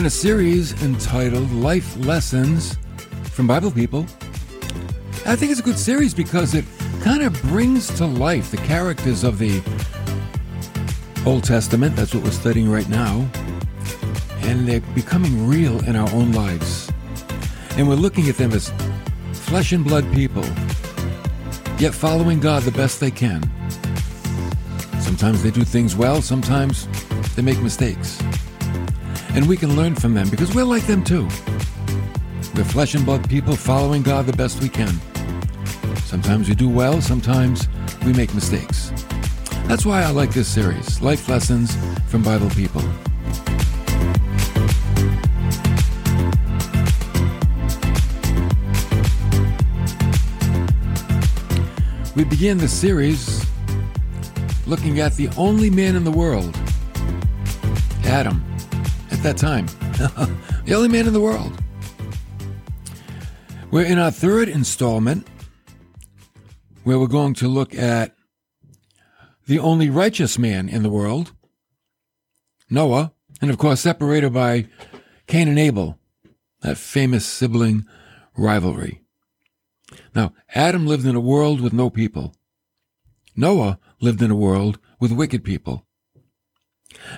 In a series entitled Life Lessons from Bible People. I think it's a good series because it kind of brings to life the characters of the Old Testament. That's what we're studying right now. And they're becoming real in our own lives. And we're looking at them as flesh and blood people, yet following God the best they can. Sometimes they do things well, sometimes they make mistakes and we can learn from them because we're like them too. We're flesh and blood people following God the best we can. Sometimes we do well, sometimes we make mistakes. That's why I like this series, Life Lessons from Bible People. We begin the series looking at the only man in the world, Adam at that time. the only man in the world. We're in our third installment where we're going to look at the only righteous man in the world, Noah, and of course, separated by Cain and Abel, that famous sibling rivalry. Now, Adam lived in a world with no people. Noah lived in a world with wicked people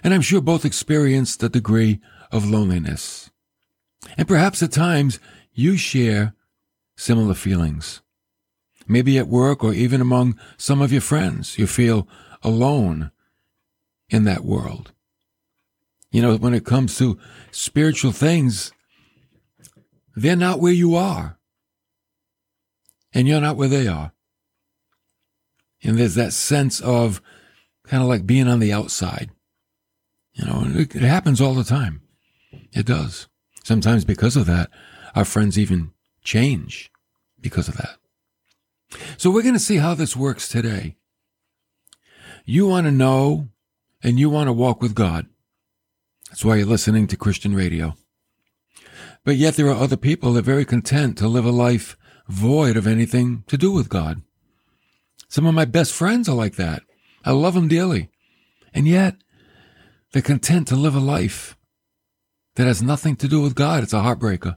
and I'm sure both experienced a degree of loneliness. And perhaps at times you share similar feelings. Maybe at work or even among some of your friends, you feel alone in that world. You know, when it comes to spiritual things, they're not where you are. And you're not where they are. And there's that sense of kind of like being on the outside. You know, it, it happens all the time. It does. Sometimes because of that, our friends even change because of that. So we're going to see how this works today. You want to know and you want to walk with God. That's why you're listening to Christian radio. But yet there are other people that are very content to live a life void of anything to do with God. Some of my best friends are like that. I love them dearly. And yet they're content to live a life that has nothing to do with God. It's a heartbreaker.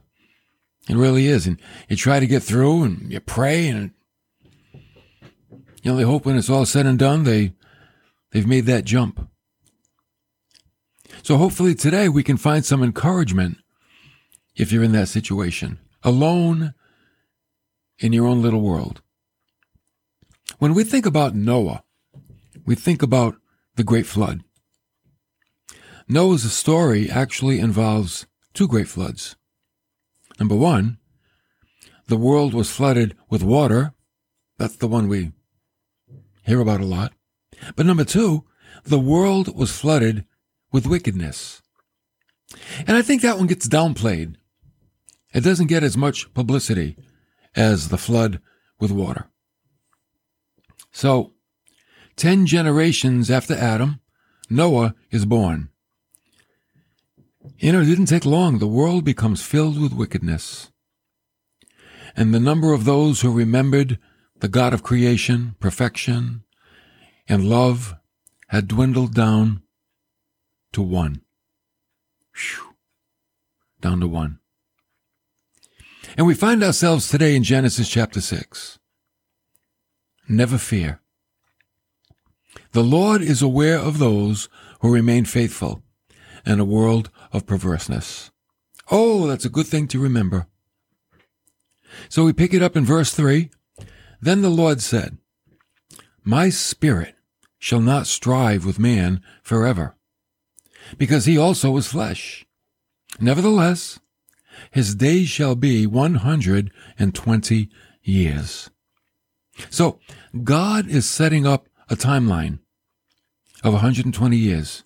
It really is. And you try to get through and you pray and you know, they hope when it's all said and done, they, they've made that jump. So hopefully today we can find some encouragement if you're in that situation, alone in your own little world. When we think about Noah, we think about the great flood. Noah's story actually involves two great floods. Number one, the world was flooded with water. That's the one we hear about a lot. But number two, the world was flooded with wickedness. And I think that one gets downplayed. It doesn't get as much publicity as the flood with water. So, ten generations after Adam, Noah is born. You know, it didn't take long. The world becomes filled with wickedness. And the number of those who remembered the God of creation, perfection, and love had dwindled down to one. Whew. Down to one. And we find ourselves today in Genesis chapter 6. Never fear. The Lord is aware of those who remain faithful and a world of perverseness. Oh, that's a good thing to remember. So we pick it up in verse 3. Then the Lord said, My spirit shall not strive with man forever, because he also is flesh. Nevertheless, his days shall be 120 years. So God is setting up a timeline of 120 years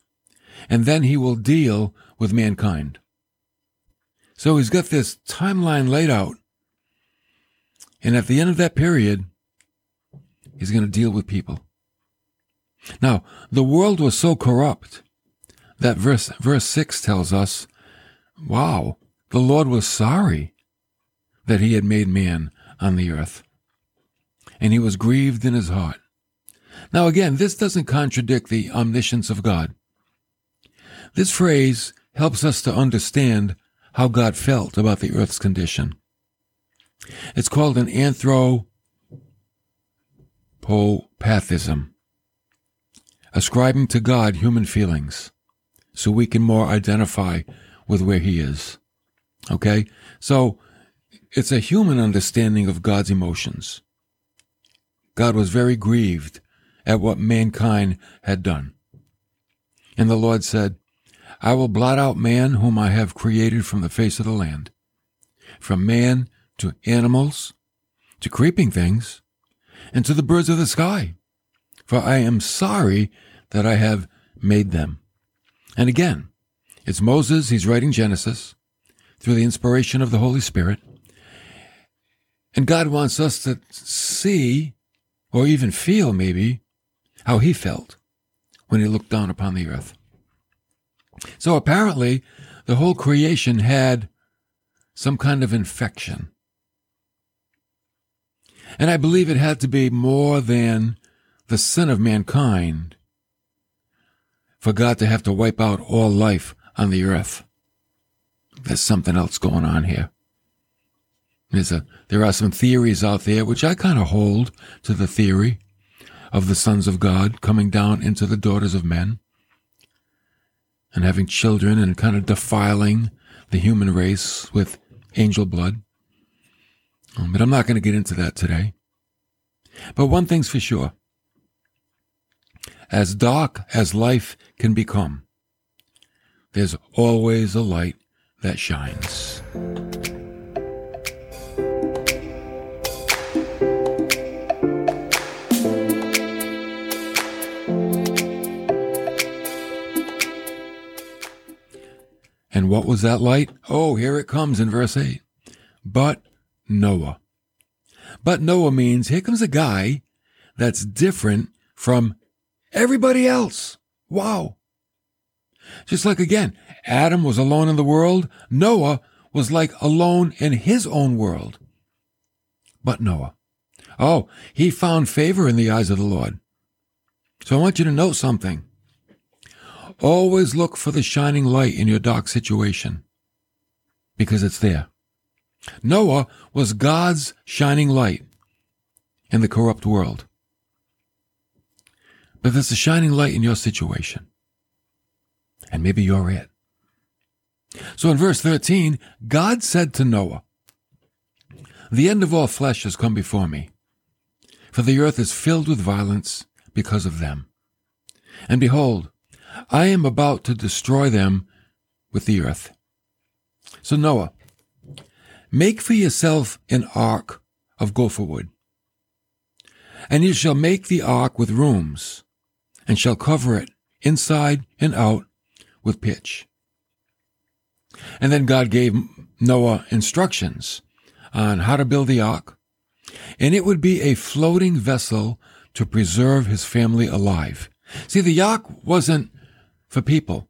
and then he will deal with mankind. So he's got this timeline laid out. And at the end of that period, he's going to deal with people. Now, the world was so corrupt that verse, verse 6 tells us, wow, the Lord was sorry that he had made man on the earth. And he was grieved in his heart. Now, again, this doesn't contradict the omniscience of God. This phrase helps us to understand how God felt about the earth's condition. It's called an anthropopathism, ascribing to God human feelings so we can more identify with where he is. Okay? So it's a human understanding of God's emotions. God was very grieved at what mankind had done. And the Lord said, I will blot out man whom I have created from the face of the land, from man to animals, to creeping things, and to the birds of the sky, for I am sorry that I have made them. And again, it's Moses, he's writing Genesis through the inspiration of the Holy Spirit. And God wants us to see, or even feel maybe, how he felt when he looked down upon the earth. So apparently, the whole creation had some kind of infection. And I believe it had to be more than the sin of mankind for God to have to wipe out all life on the earth. There's something else going on here. There's a, there are some theories out there, which I kind of hold to the theory of the sons of God coming down into the daughters of men and having children and kind of defiling the human race with angel blood. Um, but I'm not going to get into that today. But one thing's for sure. As dark as life can become, there's always a light that shines. And what was that light? Oh, here it comes in verse 8. But Noah. But Noah means here comes a guy that's different from everybody else. Wow. Just like again, Adam was alone in the world, Noah was like alone in his own world. But Noah. Oh, he found favor in the eyes of the Lord. So I want you to know something. Always look for the shining light in your dark situation because it's there. Noah was God's shining light in the corrupt world. But there's a shining light in your situation. And maybe you're it. So in verse 13, God said to Noah, The end of all flesh has come before me, for the earth is filled with violence because of them. And behold, I am about to destroy them with the earth. So Noah, make for yourself an ark of gopher wood. And you shall make the ark with rooms, and shall cover it inside and out with pitch. And then God gave Noah instructions on how to build the ark, and it would be a floating vessel to preserve his family alive. See, the ark wasn't for people.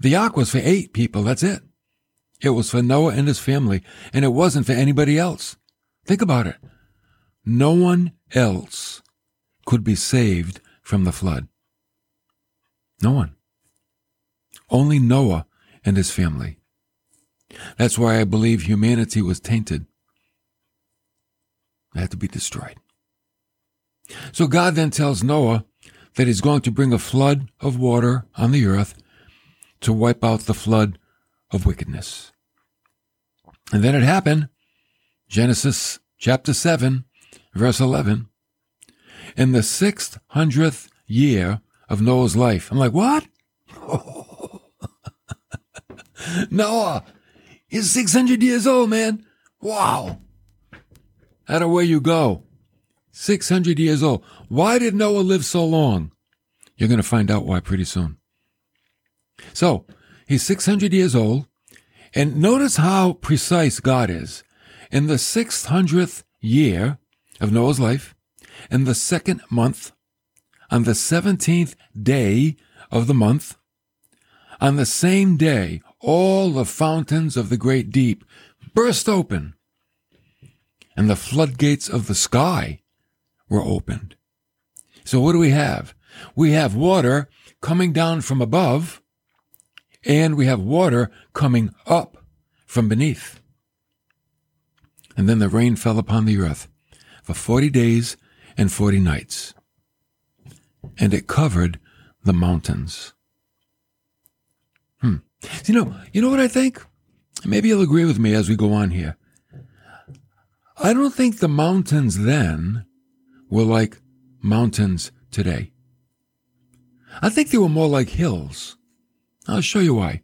The ark was for eight people. That's it. It was for Noah and his family, and it wasn't for anybody else. Think about it. No one else could be saved from the flood. No one. Only Noah and his family. That's why I believe humanity was tainted. It had to be destroyed. So God then tells Noah that he's going to bring a flood of water on the earth to wipe out the flood of wickedness. And then it happened, Genesis chapter 7, verse 11, in the sixth hundredth year of Noah's life. I'm like, what? Noah is 600 years old, man. Wow. How way you go. 600 years old. Why did Noah live so long? You're going to find out why pretty soon. So, he's 600 years old, and notice how precise God is. In the 600th year of Noah's life, in the second month, on the 17th day of the month, on the same day, all the fountains of the great deep burst open, and the floodgates of the sky were opened. So what do we have? We have water coming down from above and we have water coming up from beneath. And then the rain fell upon the earth for 40 days and 40 nights, and it covered the mountains. Hmm. You know, you know what I think? Maybe you'll agree with me as we go on here. I don't think the mountains then were like mountains today. I think they were more like hills. I'll show you why.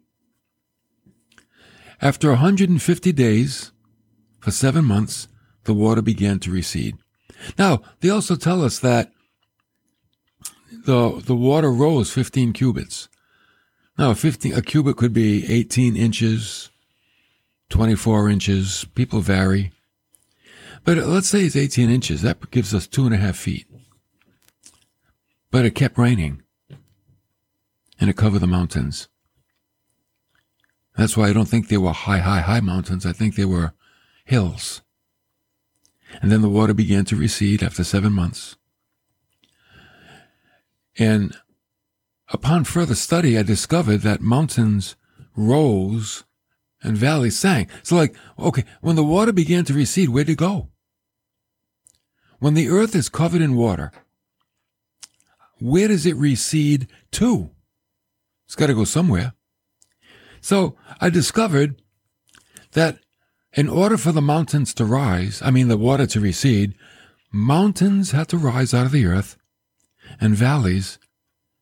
After 150 days, for seven months, the water began to recede. Now, they also tell us that the, the water rose 15 cubits. Now, 15, a cubit could be 18 inches, 24 inches. People vary. But let's say it's 18 inches. That gives us two and a half feet. But it kept raining and it covered the mountains. That's why I don't think they were high, high, high mountains. I think they were hills. And then the water began to recede after seven months. And upon further study, I discovered that mountains rose and valleys sank. So like, okay, when the water began to recede, where'd it go? When the earth is covered in water, where does it recede to? It's got to go somewhere. So I discovered that in order for the mountains to rise, I mean the water to recede, mountains had to rise out of the earth and valleys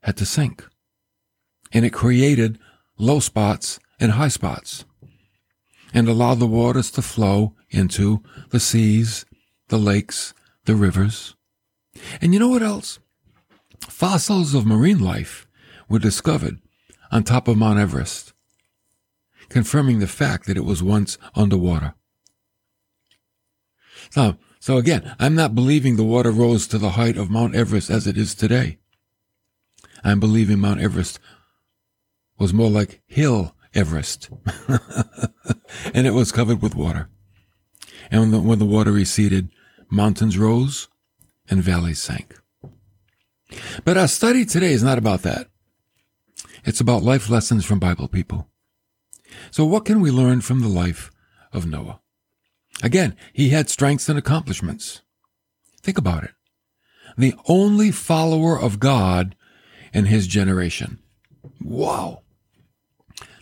had to sink. And it created low spots and high spots and allowed the waters to flow into the seas, the lakes, the rivers. And you know what else? Fossils of marine life were discovered on top of Mount Everest, confirming the fact that it was once underwater. So, so again, I'm not believing the water rose to the height of Mount Everest as it is today. I'm believing Mount Everest was more like Hill Everest. and it was covered with water. And when the, when the water receded, mountains rose and valleys sank. But our study today is not about that. It's about life lessons from Bible people. So what can we learn from the life of Noah? Again, he had strengths and accomplishments. Think about it. The only follower of God in his generation. Wow.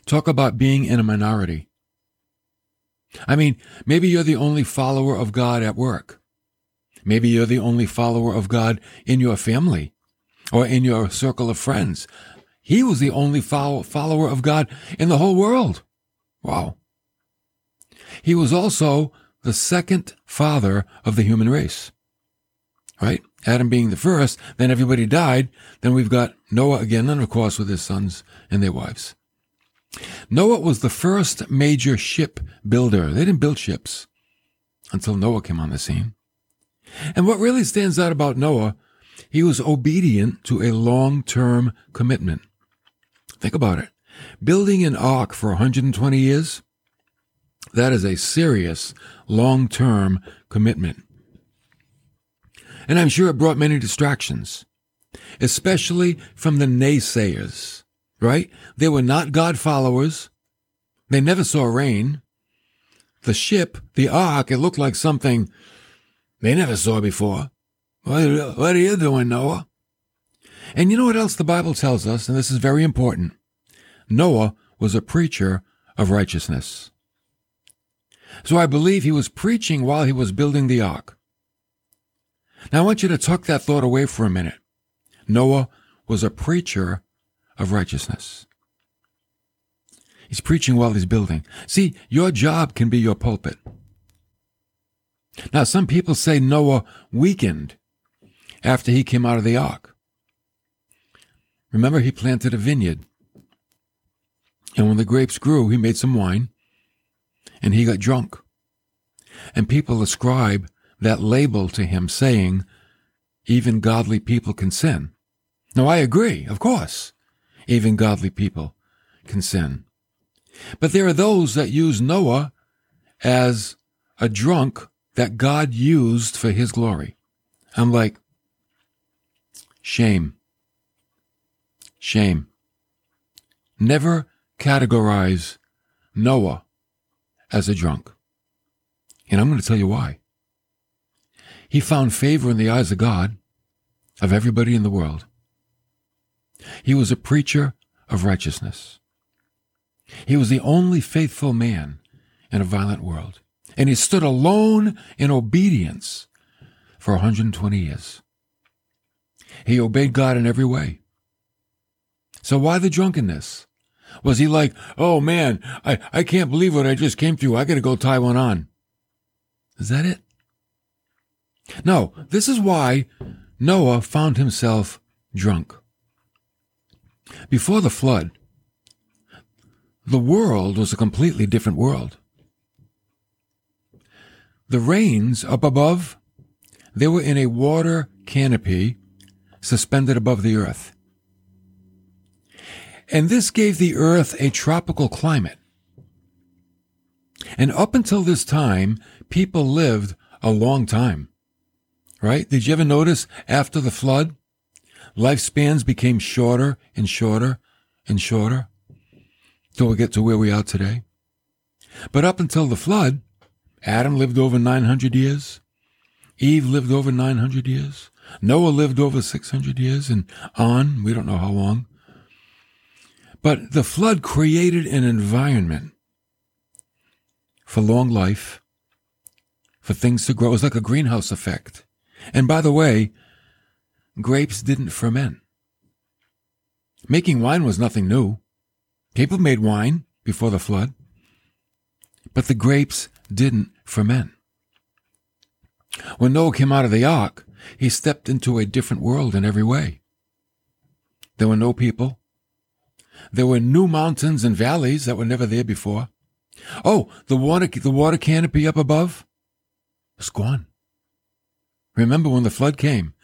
Talk about being in a minority. I mean, maybe you're the only follower of God at work. Maybe you're the only follower of God in your family or in your circle of friends. He was the only follower of God in the whole world. Wow. He was also the second father of the human race. Right? Adam being the first, then everybody died. Then we've got Noah again, and of course with his sons and their wives. Noah was the first major ship builder. They didn't build ships until Noah came on the scene. And what really stands out about Noah, he was obedient to a long-term commitment. Think about it. Building an ark for 120 years, that is a serious long-term commitment. And I'm sure it brought many distractions, especially from the naysayers, right? They were not God followers. They never saw rain. The ship, the ark, it looked like something they never saw before. What, what are you doing, Noah? And you know what else the Bible tells us, and this is very important? Noah was a preacher of righteousness. So I believe he was preaching while he was building the ark. Now I want you to tuck that thought away for a minute. Noah was a preacher of righteousness. He's preaching while he's building. See, your job can be your pulpit. Now, some people say Noah weakened after he came out of the ark. Remember, he planted a vineyard. And when the grapes grew, he made some wine and he got drunk. And people ascribe that label to him saying, even godly people can sin. Now I agree, of course. Even godly people can sin. But there are those that use Noah as a drunk that God used for his glory. I'm like, shame. Shame. Never categorize Noah as a drunk. And I'm going to tell you why. He found favor in the eyes of God, of everybody in the world. He was a preacher of righteousness. He was the only faithful man in a violent world. And he stood alone in obedience for 120 years. He obeyed God in every way. So why the drunkenness? Was he like, oh man, I, I can't believe what I just came through. I got to go tie one on. Is that it? No, this is why Noah found himself drunk. Before the flood, the world was a completely different world. The rains up above, they were in a water canopy suspended above the earth. And this gave the earth a tropical climate. And up until this time, people lived a long time. Right? Did you ever notice after the flood, lifespans became shorter and shorter and shorter till we get to where we are today? But up until the flood, Adam lived over 900 years. Eve lived over 900 years. Noah lived over 600 years and on. We don't know how long. But the flood created an environment for long life, for things to grow. It was like a greenhouse effect. And by the way, grapes didn't ferment. Making wine was nothing new. People made wine before the flood, but the grapes didn't ferment. When Noah came out of the ark, he stepped into a different world in every way. There were no people. There were new mountains and valleys that were never there before. Oh, the water, the water canopy up above was gone. Remember when the flood came?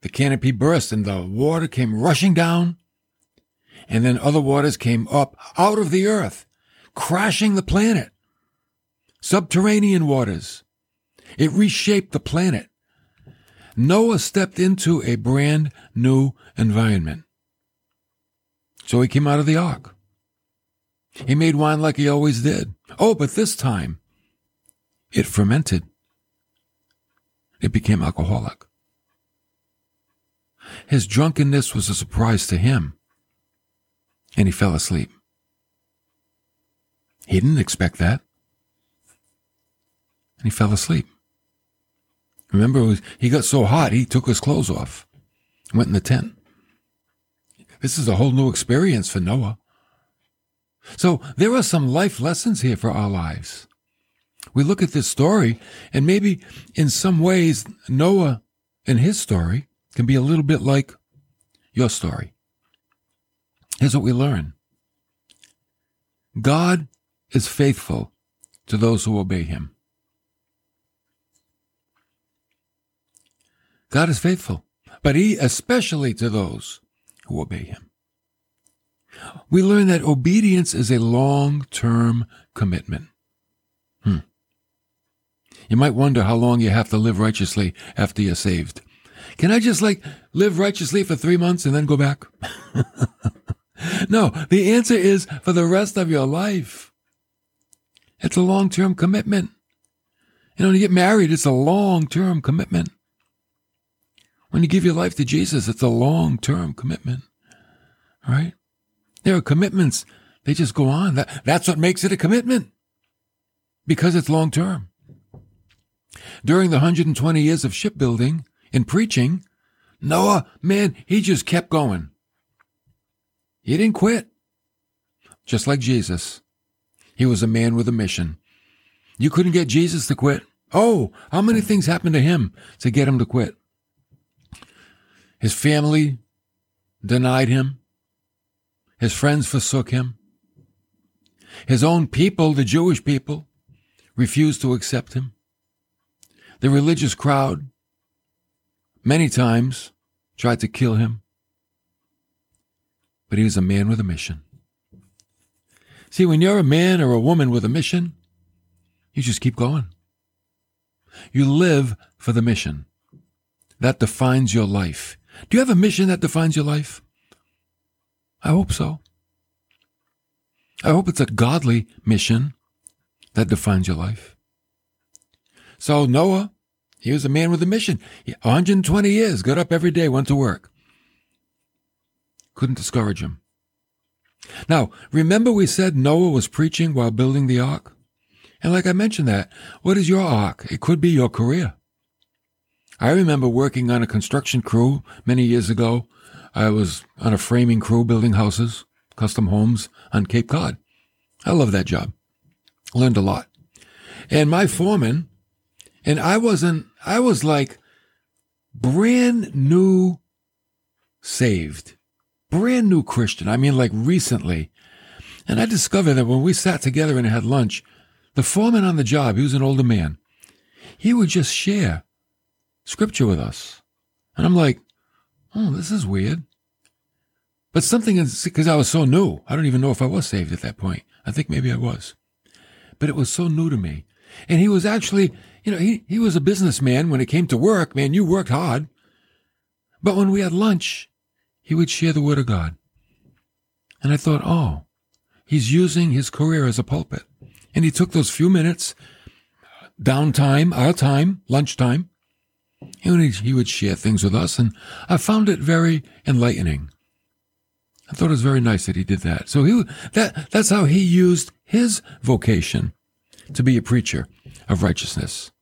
The canopy burst and the water came rushing down. And then other waters came up out of the earth, crashing the planet. Subterranean waters. It reshaped the planet. Noah stepped into a brand new environment. So he came out of the ark. He made wine like he always did. Oh, but this time it fermented. It became alcoholic. His drunkenness was a surprise to him, and he fell asleep. He didn't expect that, and he fell asleep. Remember, he got so hot, he took his clothes off, went in the tent. This is a whole new experience for Noah. So there are some life lessons here for our lives. We look at this story, and maybe in some ways, Noah and his story can be a little bit like your story. Here's what we learn God is faithful to those who obey him. God is faithful, but he especially to those who obey him. We learn that obedience is a long-term commitment. Hmm. You might wonder how long you have to live righteously after you're saved. Can I just like live righteously for three months and then go back? no, the answer is for the rest of your life. It's a long-term commitment. You know, you get married, it's a long-term commitment. When you give your life to Jesus, it's a long term commitment, right? There are commitments. They just go on. That, that's what makes it a commitment because it's long term. During the 120 years of shipbuilding and preaching, Noah, man, he just kept going. He didn't quit. Just like Jesus. He was a man with a mission. You couldn't get Jesus to quit. Oh, how many things happened to him to get him to quit? His family denied him. His friends forsook him. His own people, the Jewish people, refused to accept him. The religious crowd many times tried to kill him. But he was a man with a mission. See, when you're a man or a woman with a mission, you just keep going. You live for the mission. That defines your life. Do you have a mission that defines your life? I hope so. I hope it's a godly mission that defines your life. So Noah, he was a man with a mission. 120 years, got up every day, went to work. Couldn't discourage him. Now, remember we said Noah was preaching while building the ark? And like I mentioned that, what is your ark? It could be your career. I remember working on a construction crew many years ago. I was on a framing crew building houses, custom homes on Cape Cod. I love that job. Learned a lot. And my foreman, and I wasn't, I was like brand new saved, brand new Christian. I mean, like recently. And I discovered that when we sat together and had lunch, the foreman on the job, he was an older man, he would just share scripture with us. And I'm like, oh, this is weird. But something is, because I was so new, I don't even know if I was saved at that point. I think maybe I was. But it was so new to me. And he was actually, you know, he, he was a businessman when it came to work. Man, you worked hard. But when we had lunch, he would share the word of God. And I thought, oh, he's using his career as a pulpit. And he took those few minutes, downtime, our time, lunchtime, and he would share things with us. And I found it very enlightening. I thought it was very nice that he did that. So he, that, that's how he used his vocation to be a preacher of righteousness.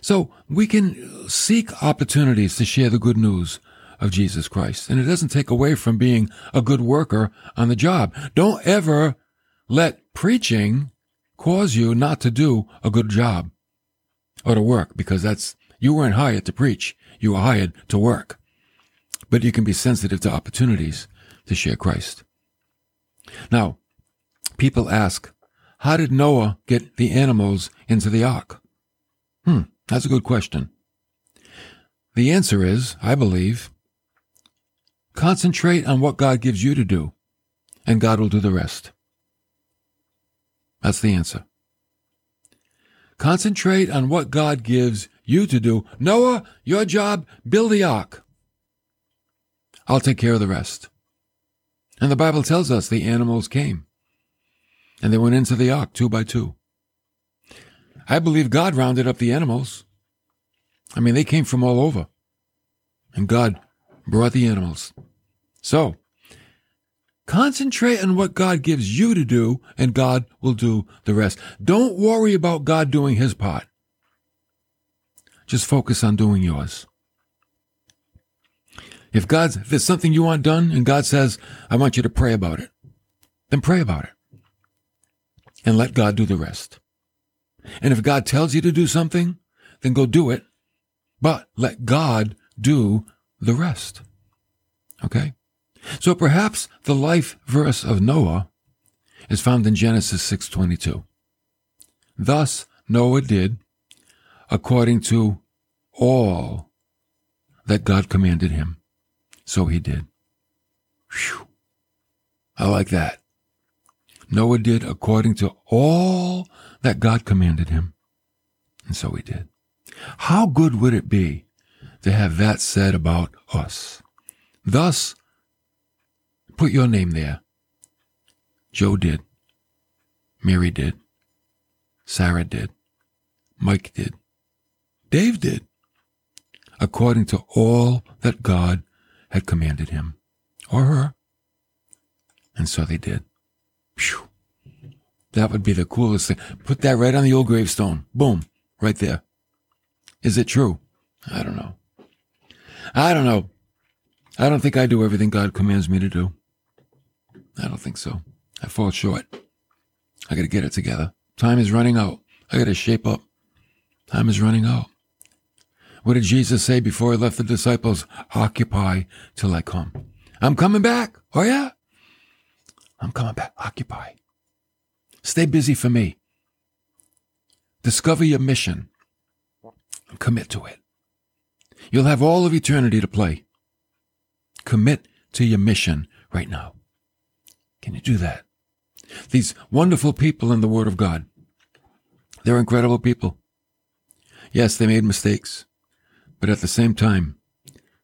So we can seek opportunities to share the good news of Jesus Christ. And it doesn't take away from being a good worker on the job. Don't ever let preaching cause you not to do a good job or to work because that's, you weren't hired to preach. You were hired to work. But you can be sensitive to opportunities to share Christ. Now, people ask, how did Noah get the animals into the ark? Hmm, that's a good question. The answer is, I believe, concentrate on what God gives you to do, and God will do the rest. That's the answer. Concentrate on what God gives you to do. Noah, your job, build the ark. I'll take care of the rest. And the Bible tells us the animals came and they went into the ark two by two. I believe God rounded up the animals. I mean, they came from all over and God brought the animals. So concentrate on what God gives you to do and God will do the rest. Don't worry about God doing his part. Just focus on doing yours. If God's, if there's something you want done and God says, I want you to pray about it, then pray about it. And let God do the rest. And if God tells you to do something, then go do it, but let God do the rest. Okay? So perhaps the life verse of Noah is found in Genesis 6:22. Thus Noah did according to all that God commanded him. So he did. Whew. I like that. Noah did according to all that God commanded him. And so he did. How good would it be to have that said about us? Thus, put your name there. Joe did. Mary did. Sarah did. Mike did. Dave did. According to all that God had commanded him or her. And so they did. Whew. That would be the coolest thing. Put that right on the old gravestone. Boom. Right there. Is it true? I don't know. I don't know. I don't think I do everything God commands me to do. I don't think so. I fall short. I got to get it together. Time is running out. I got to shape up. Time is running out. What did Jesus say before he left the disciples? Occupy till I come. I'm coming back. Oh, yeah? I'm coming back. Occupy. Stay busy for me. Discover your mission. Commit to it. You'll have all of eternity to play. Commit to your mission right now. Can you do that? These wonderful people in the Word of God. They're incredible people. Yes, they made mistakes. But at the same time,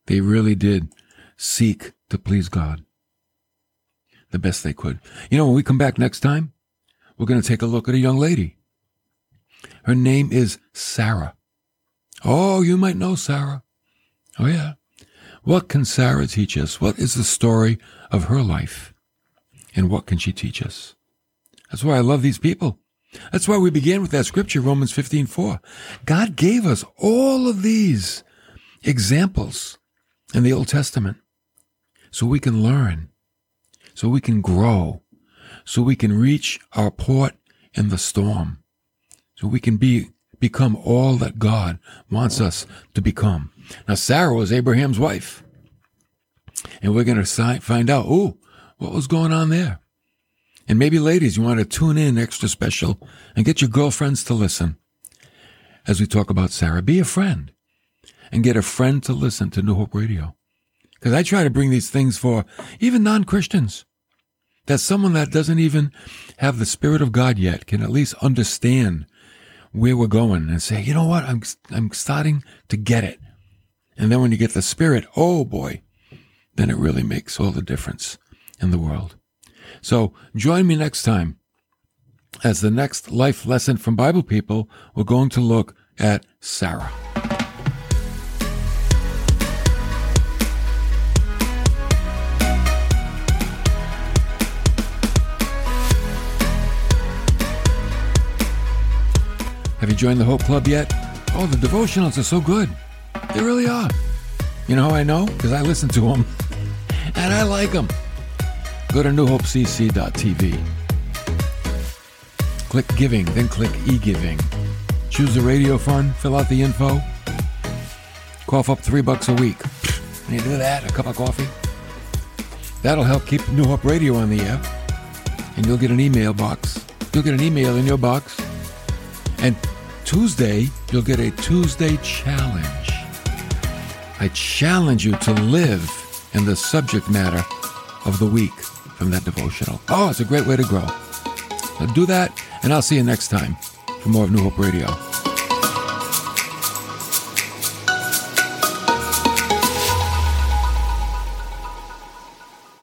they really did seek to please God. the best they could. You know, when we come back next time, we're going to take a look at a young lady. Her name is Sarah. Oh, you might know Sarah. Oh, yeah. What can Sarah teach us? What is the story of her life? And what can she teach us? That's why I love these people. That's why we began with that scripture, Romans 15, 4. God gave us all of these examples in the Old Testament so we can learn, so we can grow, so we can reach our port in the storm, so we can be become all that God wants us to become. Now, Sarah was Abraham's wife. And we're going to find out, oh, what was going on there? And maybe, ladies, you want to tune in extra special and get your girlfriends to listen as we talk about Sarah. Be a friend and get a friend to listen to New Hope Radio. Because I try to bring these things for even non Christians. That someone that doesn't even have the Spirit of God yet can at least understand where we're going and say, you know what? I'm, I'm starting to get it. And then when you get the spirit, oh boy, then it really makes all the difference in the world. So join me next time as the next life lesson from Bible people, we're going to look at Sarah. Have you joined the Hope Club yet? Oh, the devotionals are so good. They really are. You know how I know? Because I listen to them and I like them. Go to newhopecc.tv. Click giving, then click e-giving. Choose the radio fund, fill out the info. Cough up three bucks a week. And you do that, a cup of coffee. That'll help keep New Hope Radio on the air. And you'll get an email box. You'll get an email in your box. And Tuesday, you'll get a Tuesday challenge. I challenge you to live in the subject matter of the week from that devotional. Oh, it's a great way to grow. So do that, and I'll see you next time for more of New Hope Radio.